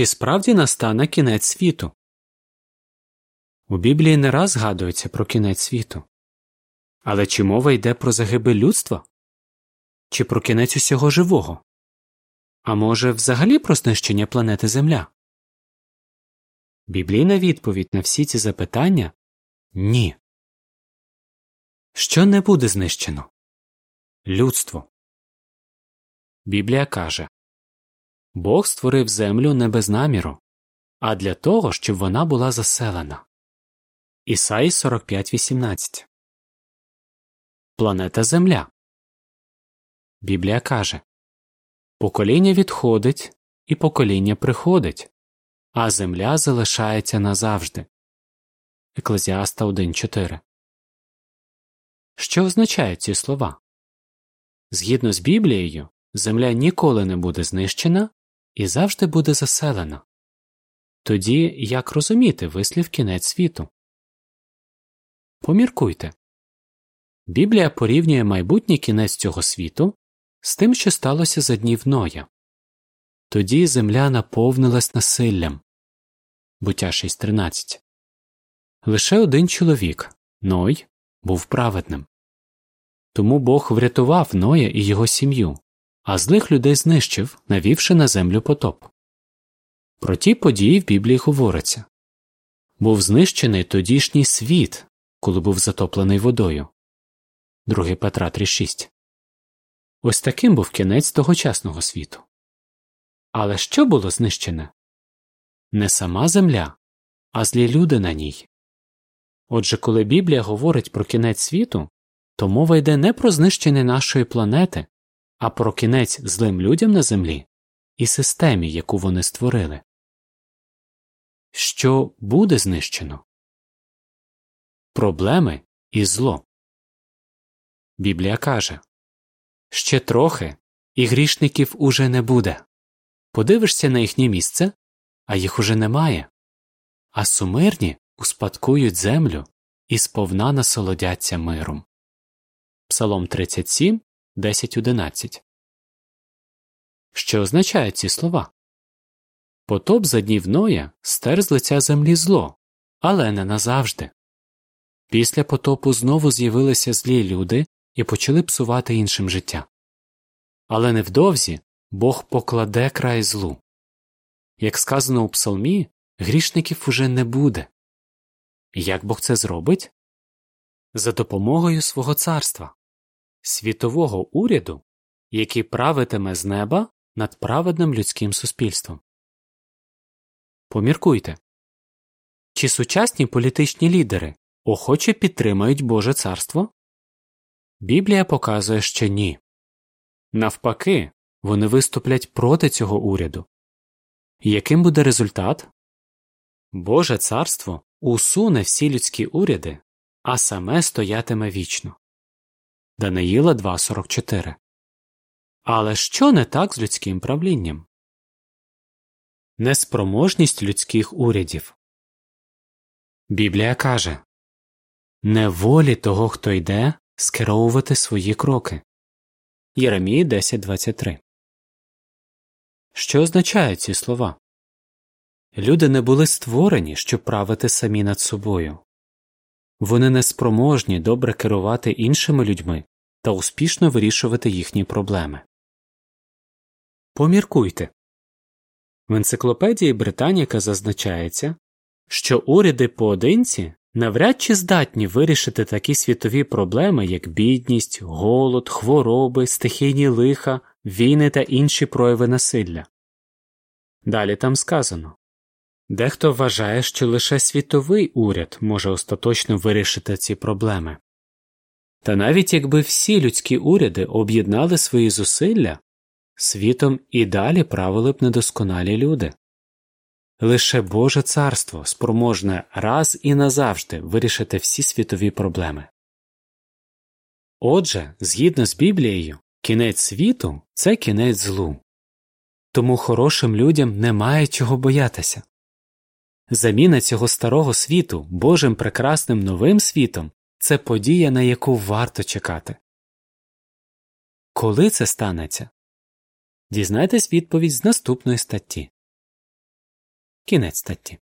Чи справді настане кінець світу? У Біблії не раз згадується про кінець світу. Але чи мова йде про загибель людства? Чи про кінець усього живого? А може, взагалі про знищення планети Земля? Біблійна відповідь на всі ці запитання ні. Що не буде знищено? Людство. Біблія каже Бог створив землю не без наміру, а для того, щоб вона була заселена. Ісаї 45.18 Планета Земля. Біблія каже Покоління відходить і покоління приходить, а земля залишається назавжди. Еклезіаста 1.4 Що означають ці слова? Згідно з Біблією, земля ніколи не буде знищена і завжди буде заселена. Тоді як розуміти вислів кінець світу? Поміркуйте. Біблія порівнює майбутній кінець цього світу з тим, що сталося за днів Ноя. Тоді земля наповнилась насиллям. Буття 6.13. Лише один чоловік Ной був праведним. Тому Бог врятував Ноя і його сім'ю, а злих людей знищив, навівши на землю потоп. Про ті події в Біблії говориться був знищений тодішній світ, коли був затоплений водою. 2 Петра 3.6 Ось таким був кінець тогочасного світу. Але що було знищене? Не сама земля, а злі люди на ній. Отже, коли Біблія говорить про кінець світу, то мова йде не про знищення нашої планети, а про кінець злим людям на землі і системі, яку вони створили. Що буде знищено? Проблеми і зло. Біблія каже Ще трохи, і грішників уже не буде. Подивишся на їхнє місце, а їх уже немає. А сумирні успадкують землю і сповна насолодяться миром. Псалом 37, 10, 11 Що означають ці слова? Потоп за днів Ноя стер з лиця землі зло, але не назавжди. Після потопу знову з'явилися злі люди і почали псувати іншим життя. Але невдовзі Бог покладе край злу. Як сказано у псалмі, грішників уже не буде. Як Бог це зробить? За допомогою свого царства, світового уряду, який правитиме з неба над праведним людським суспільством. Поміркуйте чи сучасні політичні лідери охоче підтримають Боже царство? Біблія показує, що ні. Навпаки, вони виступлять проти цього уряду. Яким буде результат? Боже царство усуне всі людські уряди, а саме стоятиме вічно. Даниїла 2.44 Але що не так з людським правлінням? Неспроможність людських урядів. Біблія каже Не волі того, хто йде, скеровувати свої кроки. Єремії 10.23 Що означають ці слова? Люди не були створені, щоб правити самі над собою. Вони не спроможні добре керувати іншими людьми та успішно вирішувати їхні проблеми. Поміркуйте. В енциклопедії Британіка зазначається, що уряди поодинці навряд чи здатні вирішити такі світові проблеми, як бідність, голод, хвороби, стихійні лиха, війни та інші прояви насилля. Далі там сказано дехто вважає, що лише світовий уряд може остаточно вирішити ці проблеми. Та навіть якби всі людські уряди об'єднали свої зусилля, світом і далі правили б недосконалі люди. Лише Боже царство спроможне раз і назавжди вирішити всі світові проблеми. Отже, згідно з Біблією, кінець світу це кінець злу. Тому хорошим людям немає чого боятися. Заміна цього старого світу Божим прекрасним новим світом це подія, на яку варто чекати. Коли це станеться? Дізнайтесь відповідь з наступної статті. Кінець статті.